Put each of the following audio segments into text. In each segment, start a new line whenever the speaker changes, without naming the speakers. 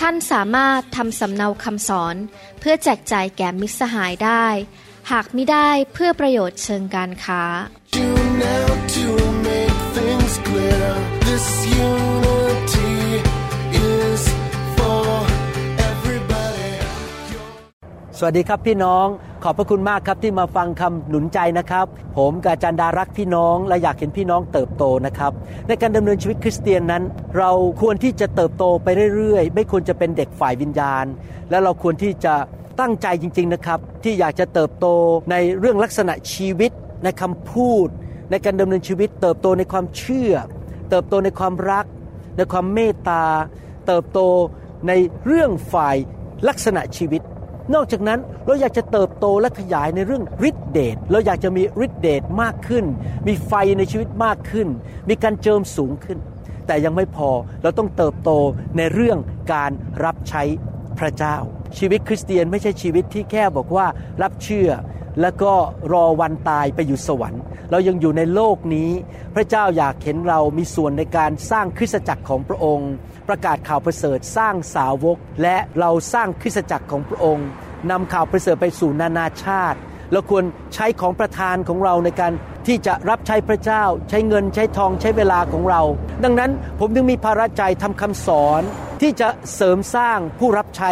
ท่านสามารถทำสำเนาคำสอน เพื่อแจกจ่ายแก่มิตรสหายได้ หากไม่ได้เพื่อประโยชน์เชิงการค้า
Do now to make things clear. This unity
สวัสดีครับพี่น้อง ขอบพระคุณมากครับที่มาฟังคำหนุนใจนะครับ ผมกับอาจารย์ดารักพี่น้องและอยากเห็นพี่น้องเติบโตนะครับ ในการดำเนินชีวิตคริสเตียนนั้น เราควรที่จะเติบโตไปเรื่อยๆ ไม่ควรจะเป็นเด็กฝ่ายวิญญาณ และเราควรที่จะตั้งใจจริง ๆนะครับ ที่อยากจะเติบโตในเรื่องลักษณะชีวิตในคำพูด ในการดำเนินชีวิต เติบโตในความเชื่อ เติบโตในความรัก ในความเมตตา เติบโตในเรื่องฝ่ายลักษณะชีวิต นอกจากนั้นเราอยากจะเติบโตและขยายในเรื่องฤทธิเดชเราอยากจะมีฤทธิเดชมากขึ้น มีไฟในชีวิตมากขึ้น มีการเจิมสูงขึ้น แต่ยังไม่พอเราต้องเติบโตในเรื่องการรับใช้พระเจ้า ชีวิตคริสเตียนไม่ใช่ชีวิตที่แค่บอกว่ารับเชื่อ แล้วก็รอวันตายไปอยู่สวรรค์ เรายังอยู่ในโลกนี้ พระเจ้าอยากเห็นเรามีส่วนในการสร้างคริสตจักรของพระองค์ ประกาศข่าวประเสริฐสร้างสาวก และเราสร้างคริสตจักรของพระองค์นำข่าวประเสริฐไปสู่นานาชาติเราควรใช้ของประทานของเราในการที่จะรับใช้พระเจ้า ใช้เงินใช้ทองใช้เวลาของเรา ดังนั้นผมจึงมีภาระใจทำคำสอนที่จะเสริมสร้างผู้รับใช้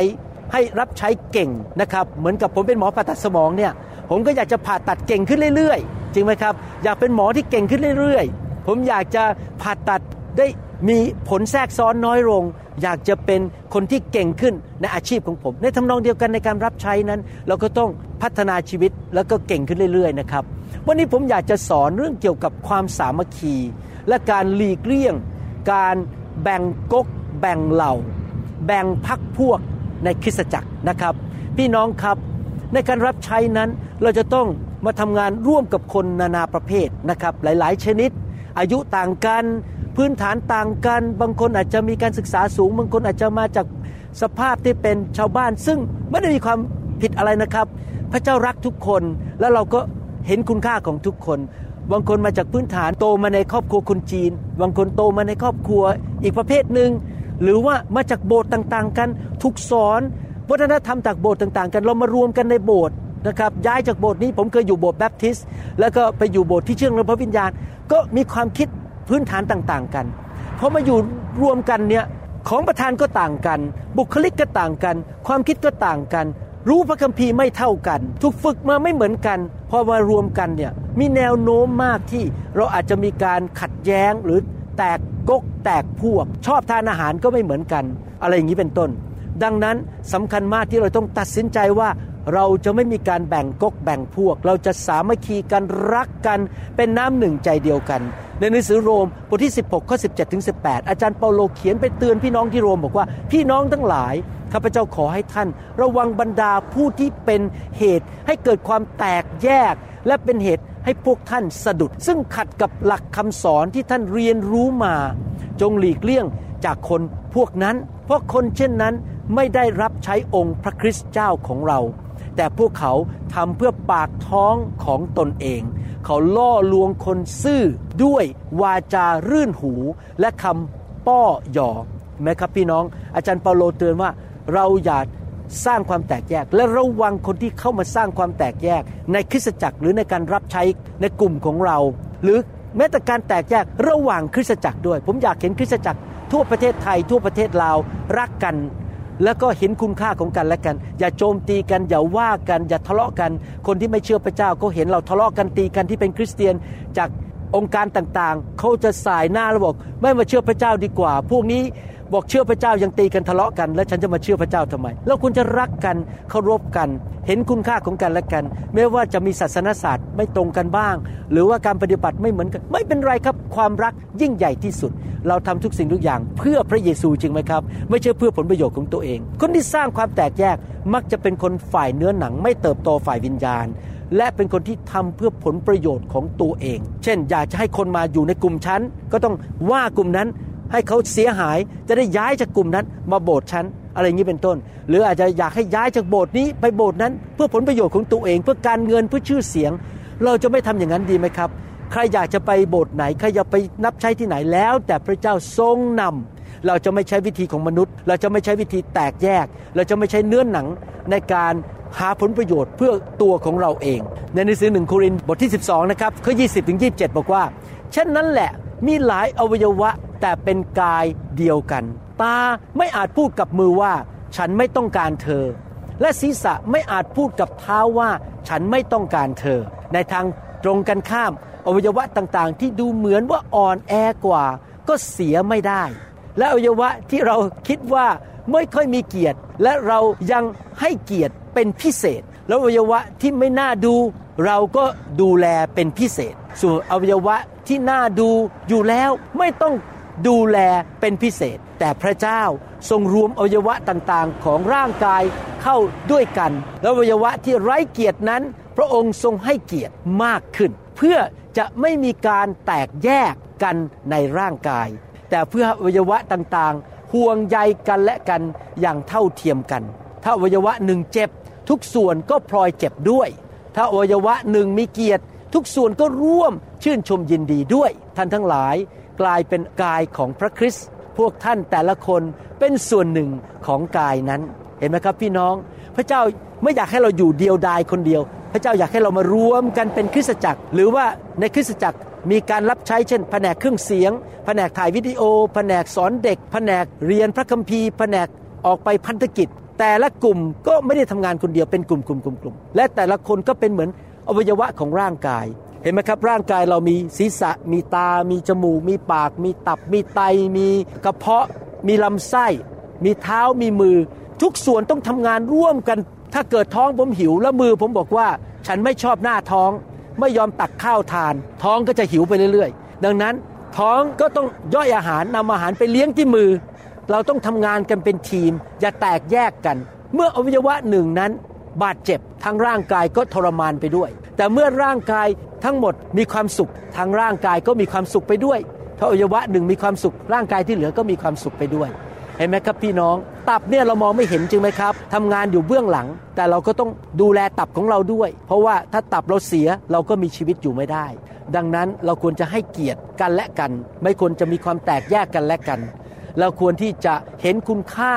ให้รับใช้เก่งนะครับ เหมือนกับผมเป็นหมอผ่าตัดสมองเนี่ย ผมก็อยากจะผ่าตัดเก่งขึ้นเรื่อยๆ จริงไหมครับ อยากเป็นหมอที่เก่งขึ้นเรื่อยๆ ผมอยากจะผ่าตัดได้มีผลแทรกซ้อนน้อยลง อยากจะเป็นคนที่เก่งขึ้นในอาชีพของผม ในทำนองเดียวกันในการรับใช้นั้น เราก็ต้องพัฒนาชีวิตแล้วก็เก่งขึ้นเรื่อยๆนะครับ วันนี้ผมอยากจะสอนเรื่องเกี่ยวกับความสามัคคี และการหลีกเลี่ยง การแบ่งกก แบ่งเหล่า แบ่งพักพวกในคริสตจักรนะครับ พี่น้องครับ ในการรับใช้นั้นเราจะต้องมาทำงานร่วมกับคนนานาประเภทนะครับ หลายๆ ชนิด อายุต่างกัน พื้นฐานต่างกัน บางคนอาจจะมีการศึกษาสูง บางคนอาจจะมาจากสภาพที่เป็นชาวบ้าน ซึ่งไม่ได้มีความผิดอะไรนะครับ พระเจ้ารักทุกคนแล้วเราก็เห็นคุณค่าของทุกคน บางคนมาจากพื้นฐานโตมาในครอบครัวคนจีน บางคนโตมาในครอบครัวอีกประเภทหนึ่งหรือว่ามาจากโบสถ์ต่างๆ กันถูกสอน วัฒนธรรมจากโบสถ์ต่าง ๆ กันเรามารวมกันในโบสถ์นะครับย้ายจากโบสถ์นี้ผมเคยอยู่โบสถ์แบปทิสต์แล้วก็ไปอยู่โบสถ์ที่เชื่อในพระวิญญาณ ก็มีความคิดพื้นฐานต่างๆ กันพอมาอยู่รวมกันเนี่ยของประธานก็ต่างกัน บุคลิกก็ต่างกัน ความคิดก็ต่างกัน รู้พระคัมภีร์ไม่เท่ากัน ถูกฝึกมาไม่เหมือนกัน พอมารวมกันเนี่ยมีแนวโน้มมากที่เราอาจจะมีการขัดแย้งหรือแตกกกแตกพวก ชอบทานอาหารก็ไม่เหมือนกัน อะไรอย่างนี้เป็นต้น ดังนั้นสำคัญมากที่เราต้องตัดสินใจว่าเราจะไม่มีการแบ่งกกแบ่งพวก เราจะสามัคคีกันรักกันเป็นน้ำหนึ่งใจเดียวกัน ในหนังสือโรมบทที่ 16 ข้อ 17ถึง18 อาจารย์เปาโลเขียนไปเตือนพี่น้องที่โรมบอกว่า พี่น้องทั้งหลายข้าพเจ้าขอให้ท่าน ระวังบรรดาผู้ที่เป็นเหตุ ให้เกิดความแตกแยก และเป็นเหตุให้พวกท่านสะดุด ซึ่งขัดกับหลักคำสอนที่ท่านเรียนรู้มา จงหลีกเลี่ยงจากคนพวกนั้น เพราะคนเช่นนั้น ไม่ได้รับใช้องค์พระคริสต์เจ้าของเรา แต่พวกเขาทำเพื่อปากท้องของตนเอง เขาล่อลวงคนซื่อด้วยวาจารื่นหูและคำป้อหยอกไหมครับพี่น้อง อาจารย์เปาโลเตือนว่าเราอย่าสร้างความแตกแยก และระวังคนที่เข้ามาสร้างความแตกแยก ในคริสตจักรหรือในการรับใช้ในกลุ่มของเรา หรือแม้แต่การแตกแยกระหว่างคริสตจักรด้วย ผมอยากเห็นคริสตจักรทั่วประเทศไทยทั่วประเทศลาวรักกัน แล้วก็เห็นคุณค่าของกันและกัน อย่าโจมตีกัน อย่าว่ากัน อย่าทะเลาะกัน คนที่ไม่เชื่อพระเจ้าก็เห็นเราทะเลาะกันตีกันที่เป็นคริสเตียนจากองค์การต่างๆ เขาจะสายหน้าแล้วบอกไม่มาเชื่อพระเจ้าดีกว่า พวกนี้ บอกเชื่อพระเจ้ายังตีกันทะเลาะกัน แล้วฉันจะมาเชื่อพระเจ้าทำไมเราควรจะรักกันเคารพกัน เห็นคุณค่าของกันและกันแม้ว่าจะมีศาสนศาสตร์ไม่ตรงกันบ้าง หรือว่าการปฏิบัติไม่เหมือนกัน ไม่เป็นไรครับ ความรักยิ่งใหญ่ที่สุด เราทำทุกสิ่งทุกอย่าง เพื่อพระเยซูจริงไหมครับ ไม่ใช่เพื่อผลประโยชน์ของตัวเอง คนที่สร้างความแตกแยกมักจะเป็นคนฝ่ายเนื้อหนัง ไม่เติบโตฝ่ายวิญญาณ และเป็นคนที่ทำเพื่อผลประโยชน์ของตัวเอง เช่น อยากจะให้คนมาอยู่ในกลุ่มชั้นก็ต้องว่ากลุ่มนั้น ให้เขาเสียหายจะได้ย้ายจากกลุ่มนั้น มาโบสถ์ชั้นอะไรอย่างนี้เป็นต้น หรืออาจจะอยากให้ย้ายจากโบสถ์นี้ไปโบสถ์นั้น เพื่อผลประโยชน์ของตัวเอง เพื่อการเงินเพื่อชื่อเสียง เราจะไม่ทำอย่างนั้นดีไหมครับ ใครอยากจะไปโบสถ์ไหนใครอยากไปนับใช้ที่ไหนแล้ว แต่พระเจ้าทรงนำเราจะไม่ใช้วิธีของมนุษย์ เราจะไม่ใช้วิธีแตกแยก เราจะไม่ใช้เนื้อหนังในการหาผลประโยชน์เพื่อตัวของเราเอง ในหนังสือหนึ่งโครินธ์บทที่ 12 นะครับข้อ20 ถึง 27 บอกว่า เช่นนั้นแหละมีหลายอวัยวะ แต่เป็นกายเดียวกัน ตาไม่อาจพูดกับมือว่า ฉันไม่ต้องการเธอ และศีรษะไม่อาจพูดกับเท้าว่า ฉันไม่ต้องการเธอ ในทางตรงกันข้าม อวัยวะต่างๆ ที่ดูเหมือนว่าอ่อนแอกว่า ก็เสียไม่ได้ และอวัยวะที่เราคิดว่าไม่ค่อยมีเกียรติ และเรายังให้เกียรติเป็นพิเศษ แล้วอวัยวะที่ไม่น่าดูเราก็ดูแลเป็นพิเศษ ส่วนอวัยวะที่น่าดูอยู่แล้วไม่ต้อง ดูแลเป็นพิเศษ แต่พระเจ้าทรงรวมอวัยวะต่างๆ ของร่างกายเข้าด้วยกัน แล้วอวัยวะที่ไร้เกียรตินั้น พระองค์ทรงให้เกียรติมากขึ้น เพื่อจะไม่มีการแตกแยกกันในร่างกาย แต่เพื่ออวัยวะต่างๆ ห่วงใยกันและกันอย่างเท่าเทียมกัน ถ้าอวัยวะหนึ่งเจ็บ ทุกส่วนก็พลอยเจ็บด้วย ถ้าอวัยวะหนึ่งมีเกียรติ ทุกส่วนก็ร่วมชื่นชมยินดีด้วยท่านทั้งหลาย กลายเป็นกายของพระคริสต์พวกท่านแต่ละคนเป็นส่วนหนึ่งของกายนั้น เห็นไหมครับพี่น้อง พระเจ้าไม่อยากให้เราอยู่เดียวดายคนเดียว พระเจ้าอยากให้เรามารวมกันเป็นคริสตจักร หรือว่าในคริสตจักรมีการรับใช้เช่น แผนกเครื่องเสียง แผนกถ่ายวิดีโอ แผนกสอนเด็ก แผนกเรียนพระคัมภีร์ แผนกออกไปพันธกิจ แต่ละกลุ่มก็ไม่ได้ทำงานคนเดียวเป็นกลุ่มกลุ่มกลุ่มกลุ่มและแต่ละคนก็เป็นเหมือนอวัยวะของร่างกาย เห็นไหมครับร่างกายเรามีศีรษะมีตา มีจมูก มีปาก มีตับ มีไต มีกระเพาะ มีลำไส้ มีเท้ามีมือ ทุกส่วนต้องทำงานร่วมกัน ถ้าเกิดท้องผมหิวแล้วมือผมบอกว่า ฉันไม่ชอบหน้าท้อง ไม่ยอมตักข้าวทาน ท้องก็จะหิวไปเรื่อยๆ ดังนั้นท้องก็ต้องย่อยอาหารนำอาหารไปเลี้ยงที่มือ เราต้องทำงานกันเป็นทีม อย่าแตกแยกกัน เมื่ออวัยวะหนึ่งนั้นบาดเจ็บทางร่างกายก็ทรมานไปด้วย แต่เมื่อร่างกาย ทั้งหมดมีความสุขทางร่างกายก็มีความสุขไปด้วยถ้าอวัยวะหนึ่งมีความสุขร่างกายที่เหลือก็มีความสุขไปด้วยเห็นไหมครับพี่น้อง ตับเนี่ยเรามองไม่เห็นจริงไหมครับทำงานอยู่เบื้องหลัง แต่เราก็ต้องดูแลตับของเราด้วย เพราะว่าถ้าตับเราเสียเราก็มีชีวิตอยู่ไม่ได้ ดังนั้นเราควรจะให้เกียรติกันและกัน ไม่ควรจะมีความแตกแยกกันและกัน เราควรที่จะเห็นคุณค่า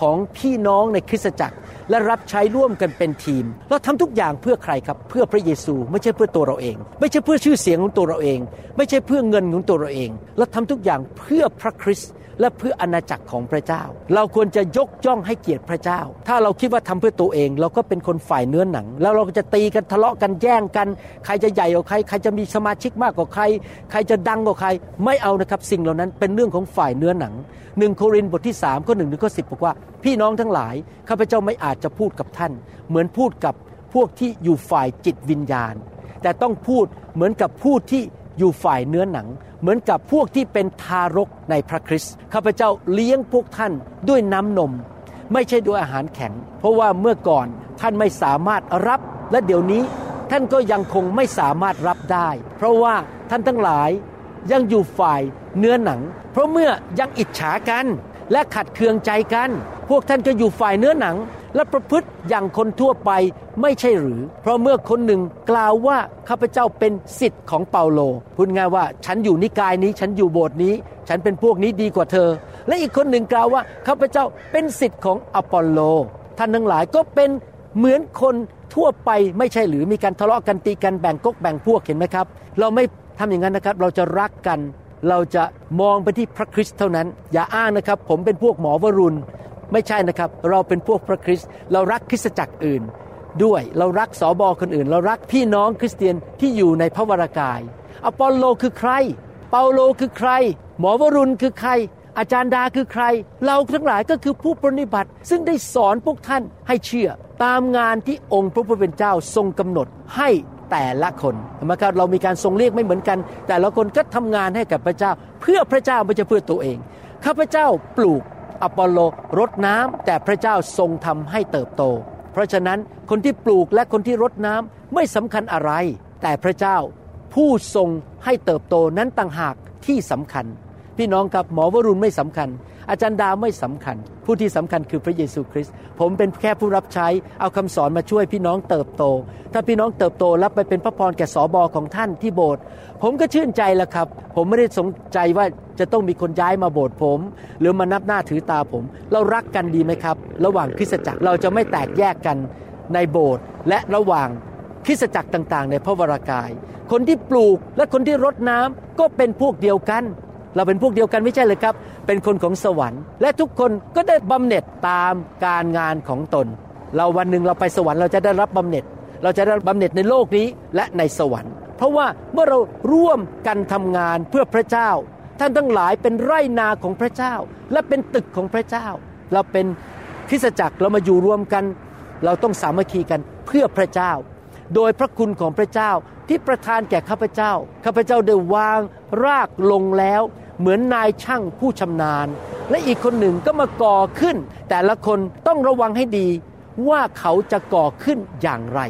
ของพี่น้องในคริสตจักร และรับใช้ร่วมกันเป็นทีม เราทำทุกอย่างเพื่อใครครับ เพื่อพระเยซู ไม่ใช่เพื่อตัวเราเอง ไม่ใช่เพื่อชื่อเสียงของตัวเราเอง ไม่ใช่เพื่อเงินของตัวเราเอง เราทำทุกอย่างเพื่อพระคริสต์และเพื่ออาณาจักรของพระเจ้า เราควรจะยกย่องให้เกียรติพระเจ้า ถ้าเราคิดว่าทำเพื่อตัวเอง เราก็เป็นคนฝ่ายเนื้อหนัง แล้วเราก็จะตีกันทะเลาะกันแย่งกัน ใครจะใหญ่กว่าใคร ใครจะมีสมาชิกมากกว่าใคร ใครจะดังกว่าใคร ไม่เอานะครับ สิ่งเหล่านั้นเป็นเรื่องของฝ่ายเนื้อหนังหนึ่งโครินธ์บทที่3ข้อหนึ่งถึงข้อสิบอกว่า พี่น้องทั้งหลายข้าพเจ้าไม่อาจจะพูดกับท่าน เหมือนพูดกับพวกที่อยู่ฝ่ายจิตวิญญาณ แต่ต้องพูดเหมือนกับผู้ที่อยู่ฝ่ายเนื้อหนัง เหมือนกับพวกที่เป็นทารกในพระคริสต์ข้าพเจ้าเลี้ยงพวกท่านด้วยน้ำนม ไม่ใช่ด้วยอาหารแข็ง เพราะว่าเมื่อก่อนท่านไม่สามารถรับ และเดี๋ยวนี้ท่านก็ยังคงไม่สามารถรับได้ เพราะว่าท่านทั้งหลายยังอยู่ฝ่ายเนื้อหนัง เพราะเมื่อยังอิจฉากันและขัดเคืองใจกัน พวกท่านก็อยู่ฝ่ายเนื้อหนัง และประพฤติอย่างคนทั่วไปไม่ใช่หรือ เพราะเมื่อคนหนึ่งกล่าวว่าข้าพเจ้าเป็นสิทธิ์ของเปาโลพูดง่ายว่าฉันอยู่นิกายนี้ ฉันอยู่โบสถ์นี้ ฉันเป็นพวกนี้ดีกว่าเธอ และอีกคนหนึ่งกล่าวว่าข้าพเจ้าเป็นศิษย์ของอปอลโล ท่านทั้งหลายก็เป็นเหมือนคนทั่วไปไม่ใช่หรือมีการทะเลาะกันตีกันแบ่งก๊กแบ่งพวกเห็นไหมครับ เราไม่ทำอย่างนั้นนะครับ เราจะรักกัน เราจะมองไปที่พระคริสต์เท่านั้น อย่าอ้างนะครับ ผมเป็นพวกหมอวรุณ ไม่ใช่นะครับ เราเป็นพวกพระคริสต์เรารักคริสตจักรอื่น ด้วยเรารักสอบอคนอื่น เรารักพี่น้องคริสเตียนที่อยู่ในพระวรกาย อปอลโลคือใคร เปาโลคือใคร หมอวรุณคือใคร อาจารย์ดาคือใคร เราทั้งหลายก็คือผู้ปฏิบัติ ซึ่งได้สอนพวกท่านให้เชื่อ ตามงานที่องค์พระผู้เป็นเจ้าทรงกำหนดให้แต่ละคนเห็นไหมครับเรามีการทรงเรียกไม่เหมือนกัน แต่ละคนก็ทำงานให้กับพระเจ้า เพื่อพระเจ้าไม่ใช่เพื่อตัวเองข้าพเจ้าปลูก อปอลโลรดน้ำแต่พระเจ้าทรงทำให้เติบโต เพราะฉะนั้นคนที่ปลูกและคนที่รดน้ำไม่สำคัญอะไร แต่พระเจ้าผู้ทรงให้เติบโตนั้นต่างหากที่สำคัญ พี่น้องครับหมอวรุณไม่สำคัญ อาจารย์ดาวไม่สำคัญ ผู้ที่สำคัญคือพระเยซูคริสต์ผมเป็นแค่ผู้รับใช้เอาคำสอนมาช่วยพี่น้องเติบโต ถ้าพี่น้องเติบโตแล้วไปเป็นพระพรแก่สอบอของท่านที่โบสถ์ผมก็ชื่นใจแล้วครับ ผมไม่ได้สนใจว่าจะต้องมีคนย้ายมาโบสถ์ผม หรือมานับหน้าถือตาผม เรารักกันดีไหมครับ ระหว่างคริสตจักรเราจะไม่แตกแยกกันในโบสถ์และระหว่างคริสตจักรต่างๆ ในพระวรากาย คนที่ปลูกและคนที่รดน้ำก็เป็นพวกเดียวกัน เราเป็นพวกเดียวกันไม่ใช่เลยครับ เป็นคนของสวรรค์ และทุกคนก็ได้บำเหน็จตามการงานของตน เราวันหนึ่งเราไปสวรรค์เราจะได้รับบำเหน็จ เราจะได้บำเหน็จในโลกนี้และในสวรรค์ เพราะว่าเมื่อเราร่วมกันทำงานเพื่อพระเจ้า ท่านทั้งหลายเป็นไร่นาของพระเจ้า และเป็นตึกของพระเจ้า เราเป็นคริสตจักรเรามาอยู่รวมกัน เราต้องสามัคคีกันเพื่อพระเจ้า โดยพระคุณของพระเจ้าที่ประทานแก่ข้าพเจ้าข้าพเจ้าได้วางรากลงแล้ว เหมือนนายช่างผู้ชำนาญ และอีกคนหนึ่งก็มาก่อขึ้น แต่ละคนต้องระวังให้ดีว่าเขาจะก่อขึ้นอย่างไร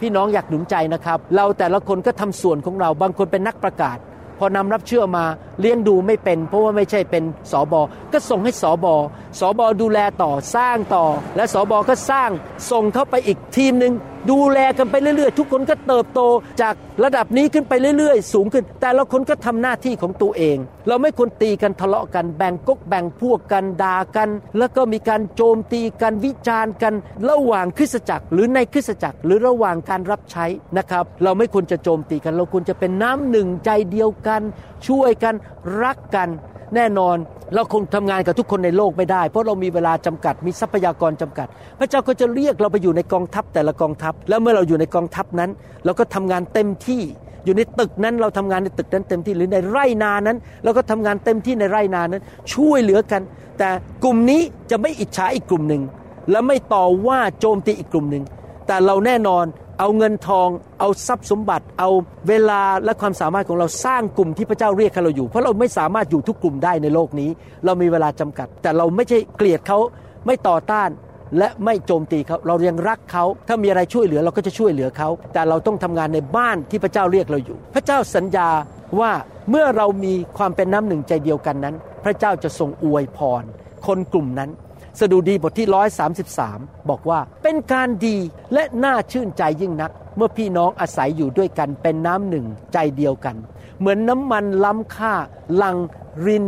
พี่น้องอยากหนุนใจนะครับ เราแต่ละคนก็ทำส่วนของเราบางคนเป็นนักประกาศ พอนำรับเชื่อมาเลี้ยงดูไม่เป็น เพราะว่าไม่ใช่เป็นสอบอก็ส่งให้สอบอสอบอดูแลต่อสร้างต่อ และสอบอก็สร้างส่งเข้าไปอีกทีมหนึ่ง ดูแลกันไปเรื่อยๆ ทุกคนก็เติบโตจากระดับนี้ขึ้นไปเรื่อยๆ สูงขึ้น แต่ละคนก็ทำหน้าที่ของตัวเอง เราไม่ควรตีกันทะเลาะกันแบ่งกกแบ่งพวกกันด่ากัน แล้วก็มีการโจมตีกันวิจารณ์กัน ระหว่างคริสตจักร หรือในคริสตจักร หรือระหว่างการรับใช้นะครับ เราไม่ควรจะโจมตีกัน เราควรจะเป็นน้ำหนึ่งใจเดียวกัน ช่วยกันรักกัน แน่นอนเราคงทำงานกับทุกคนในโลกไม่ได้ เพราะเรามีเวลาจำกัด มีทรัพยากรจำกัด พระเจ้าก็จะเรียกเราไปอยู่ในกองทัพแต่ละกองทัพ แล้วเมื่อเราอยู่ในกองทัพนั้น เราก็ทำงานเต็มที่อยู่ในตึกนั้นเราทำงานในตึกนั้นเต็มที่หรือในไร่นานั้นเราก็ทำงานเต็มที่ในไร่นานั้น ช่วยเหลือกัน แต่กลุ่มนี้จะไม่อิจฉาอีกกลุ่มหนึ่งและไม่ต่อว่าโจมตีอีกกลุ่มหนึ่งแต่เราแน่นอน เอาเงินทอง เอาทรัพย์สมบัติ เอาเวลาและความสามารถของเราสร้างกลุ่มที่พระเจ้าเรียกให้เราอยู่ เพราะเราไม่สามารถอยู่ทุกกลุ่มได้ในโลกนี้ เรามีเวลาจำกัด แต่เราไม่ใช่เกลียดเขาไม่ต่อต้านและไม่โจมตีเขาเรายังรักเขาถ้ามีอะไรช่วยเหลือเราก็จะช่วยเหลือเขา แต่เราต้องทำงานในบ้านที่พระเจ้าเรียกเราอยู่ พระเจ้าสัญญาว่าเมื่อเรามีความเป็นน้ำหนึ่งใจเดียวกันนั้น พระเจ้าจะทรงอวยพร คนกลุ่มนั้น สดุดีบทที่ 133 บอกว่าเป็นการดีและน่าชื่นใจยิ่งนัก เมื่อพี่น้องอาศัยอยู่ด้วยกันเป็นน้ำหนึ่งใจเดียวกัน เหมือนน้ำมันล้ำค่าลังริน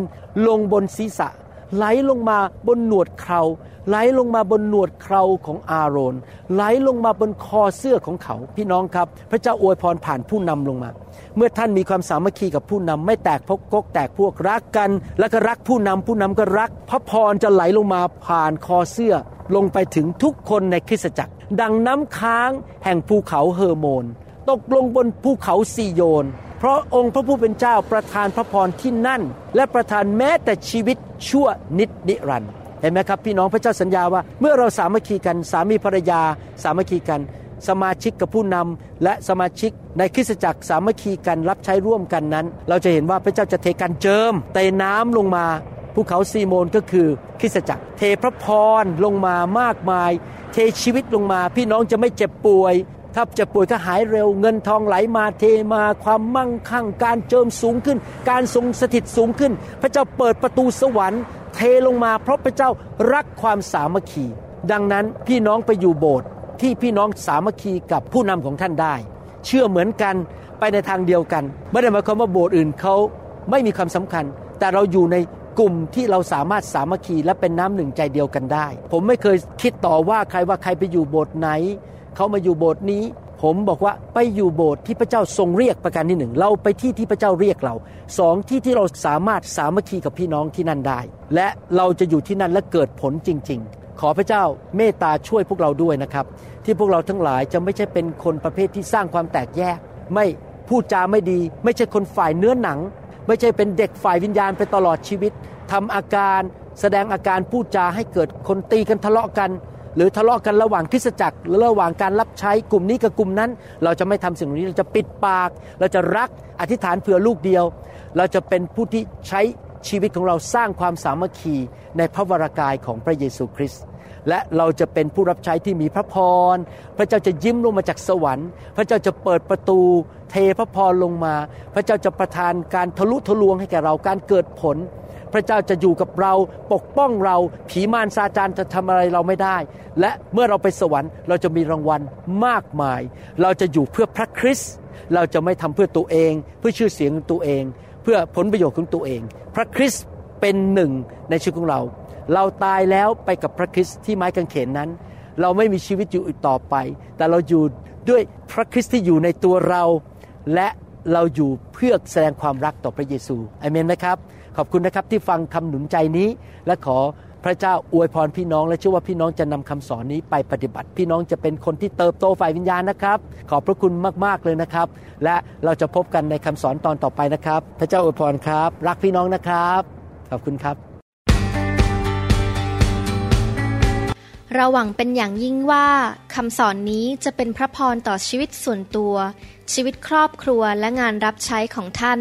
ลงบนศีรษะ ไหลลงมาบนหนวดเคราไหลลงมาบนหนวดเคราของอาโรน ไหลลงมาบนคอเสื้อของเขา พี่น้องครับ พระเจ้าอวยพรผ่านผู้นำลงมา เมื่อท่านมีความสามัคคีกับผู้นำไม่แตกก๊กแตกพวกรักกัน แล้วก็รักผู้นำผู้นำก็รัก พระพรจะไหลลงมาผ่านคอเสื้อ ลงไปถึงทุกคนในคริสตจักร ดังน้ำค้างแห่งภูเขาเฮอร์โมน ตกลงบนภูเขาซีโยน เพราะองค์พระผู้เป็นเจ้าประทานพระพรที่นั่น และประทานแม้แต่ชีวิต ชั่วนิจนิรันดร์เห็นไหมครับพี่น้องพระเจ้าสัญญาว่า เมื่อเราสามัคคีกันสามีภรรยา สามัคคีกัน สมาชิกกับผู้นำและสมาชิกในคริสตจักรสามัคคีกันรับใช้ร่วมกันนั้น เราจะเห็นว่าพระเจ้าจะเทการเจิมเตน้ำลงมาภูเขาซีโมนก็คือคริสตจักร เทพระพรลงมามากมาย เทชีวิตลงมา พี่น้องจะไม่เจ็บป่วย ถ้าเจ็บป่วยก็หายเร็ว เงินทองไหลมาเทมาความมั่งคั่ง การเจิมสูงขึ้น การทรงสถิตสูงขึ้น พระเจ้าเปิดประตูสวรรค์ เทลงมา เพราะพระเจ้ารักความสามัคคี ดังนั้นพี่น้องไปอยู่โบสถ์ที่พี่น้องสามัคคีกับผู้นำของท่านได้ เชื่อเหมือนกันไปในทางเดียวกันไม่ได้หมายความว่าโบสถ์อื่นเขาไม่มีความสำคัญ แต่เราอยู่ในกลุ่มที่เราสามารถสามัคคีและเป็นน้ำหนึ่งใจเดียวกันได้ ผมไม่เคยคิดต่อว่าใครว่าใครไปอยู่โบสถ์ไหน เขามาอยู่โบสถ์นี้ ผมบอกว่าไปอยู่โบสถ์ที่พระเจ้าทรงเรียกประการที่หนึ่งเราไปที่ที่พระเจ้าเรียกเราสองที่ที่เราสามารถสามัคคีกับพี่น้องที่นั่นได้ และเราจะอยู่ที่นั่นและเกิดผลจริง ๆ ขอพระเจ้าเมตตาช่วยพวกเราด้วยนะครับ ที่พวกเราทั้งหลายจะไม่ใช่เป็นคนประเภทที่สร้างความแตกแยก ไม่พูดจาไม่ดี ไม่ใช่คนฝ่ายเนื้อหนัง ไม่ใช่เป็นเด็กฝ่ายวิญญาณไปตลอดชีวิตทำอาการแสดงอาการพูดจาให้เกิดคนตีกันทะเลาะกัน หรือทะเลาะกันระหว่างคริสตจักรหรือระหว่างการรับใช้กลุ่มนี้กับกลุ่มนั้น เราจะไม่ทำสิ่งนี้เราจะปิดปาก เราจะรักอธิษฐานเผื่อลูกเดียว เราจะเป็นผู้ที่ใช้ชีวิตของเราสร้างความสามัคคีในพระวรากายของพระเยซูคริสต์และเราจะเป็นผู้รับใช้ที่มีพระพร พระเจ้าจะยิ้มลงมาจากสวรรค์ พระเจ้าจะเปิดประตู เทพระพรลงมา พระเจ้าจะประทานการทะลุทะลวงให้แก่เราการเกิดผล พระเจ้าจะอยู่กับเราปกป้องเราผีมารซาจานจะทำอะไรเราไม่ได้ และเมื่อเราไปสวรรค์เราจะมีรางวัลมากมาย เราจะอยู่เพื่อพระคริสต์เราจะไม่ทำเพื่อตัวเอง เพื่อชื่อเสียงของตัวเอง เพื่อผลประโยชน์ของตัวเอง พระคริสต์เป็นหนึ่งในชีวิตของเรา เราตายแล้วไปกับพระคริสต์ที่ไม้กางเขนนั้น เราไม่มีชีวิตอยู่อีกต่อไป แต่เราอยู่ด้วยพระคริสต์ที่อยู่ในตัวเราและเราอยู่เพื่อแสดงความรักต่อพระเยซูอเมนไหมครับ ขอบคุณนะครับที่ฟังคำหนุนใจนี้ และขอพระเจ้าอวยพรพี่น้อง และเชื่อว่าพี่น้องจะนำคำสอนนี้ไปปฏิบัติ พี่น้องจะเป็นคนที่เติบโตฝ่ายวิญญาณนะครับ ขอบพระคุณมากๆเลยนะครับ และเราจะพบกันในคำสอนตอนต่อไปนะครับ พระเจ้าอวยพรครับ รักพี่น้องนะครับ ขอบคุณครับ
เราหวังเป็นอย่างยิ่งว่าคำสอนนี้จะเป็นพระพรต่อชีวิตส่วนตัว ชีวิตครอบครัวและงานรับใช้ของท่าน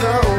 though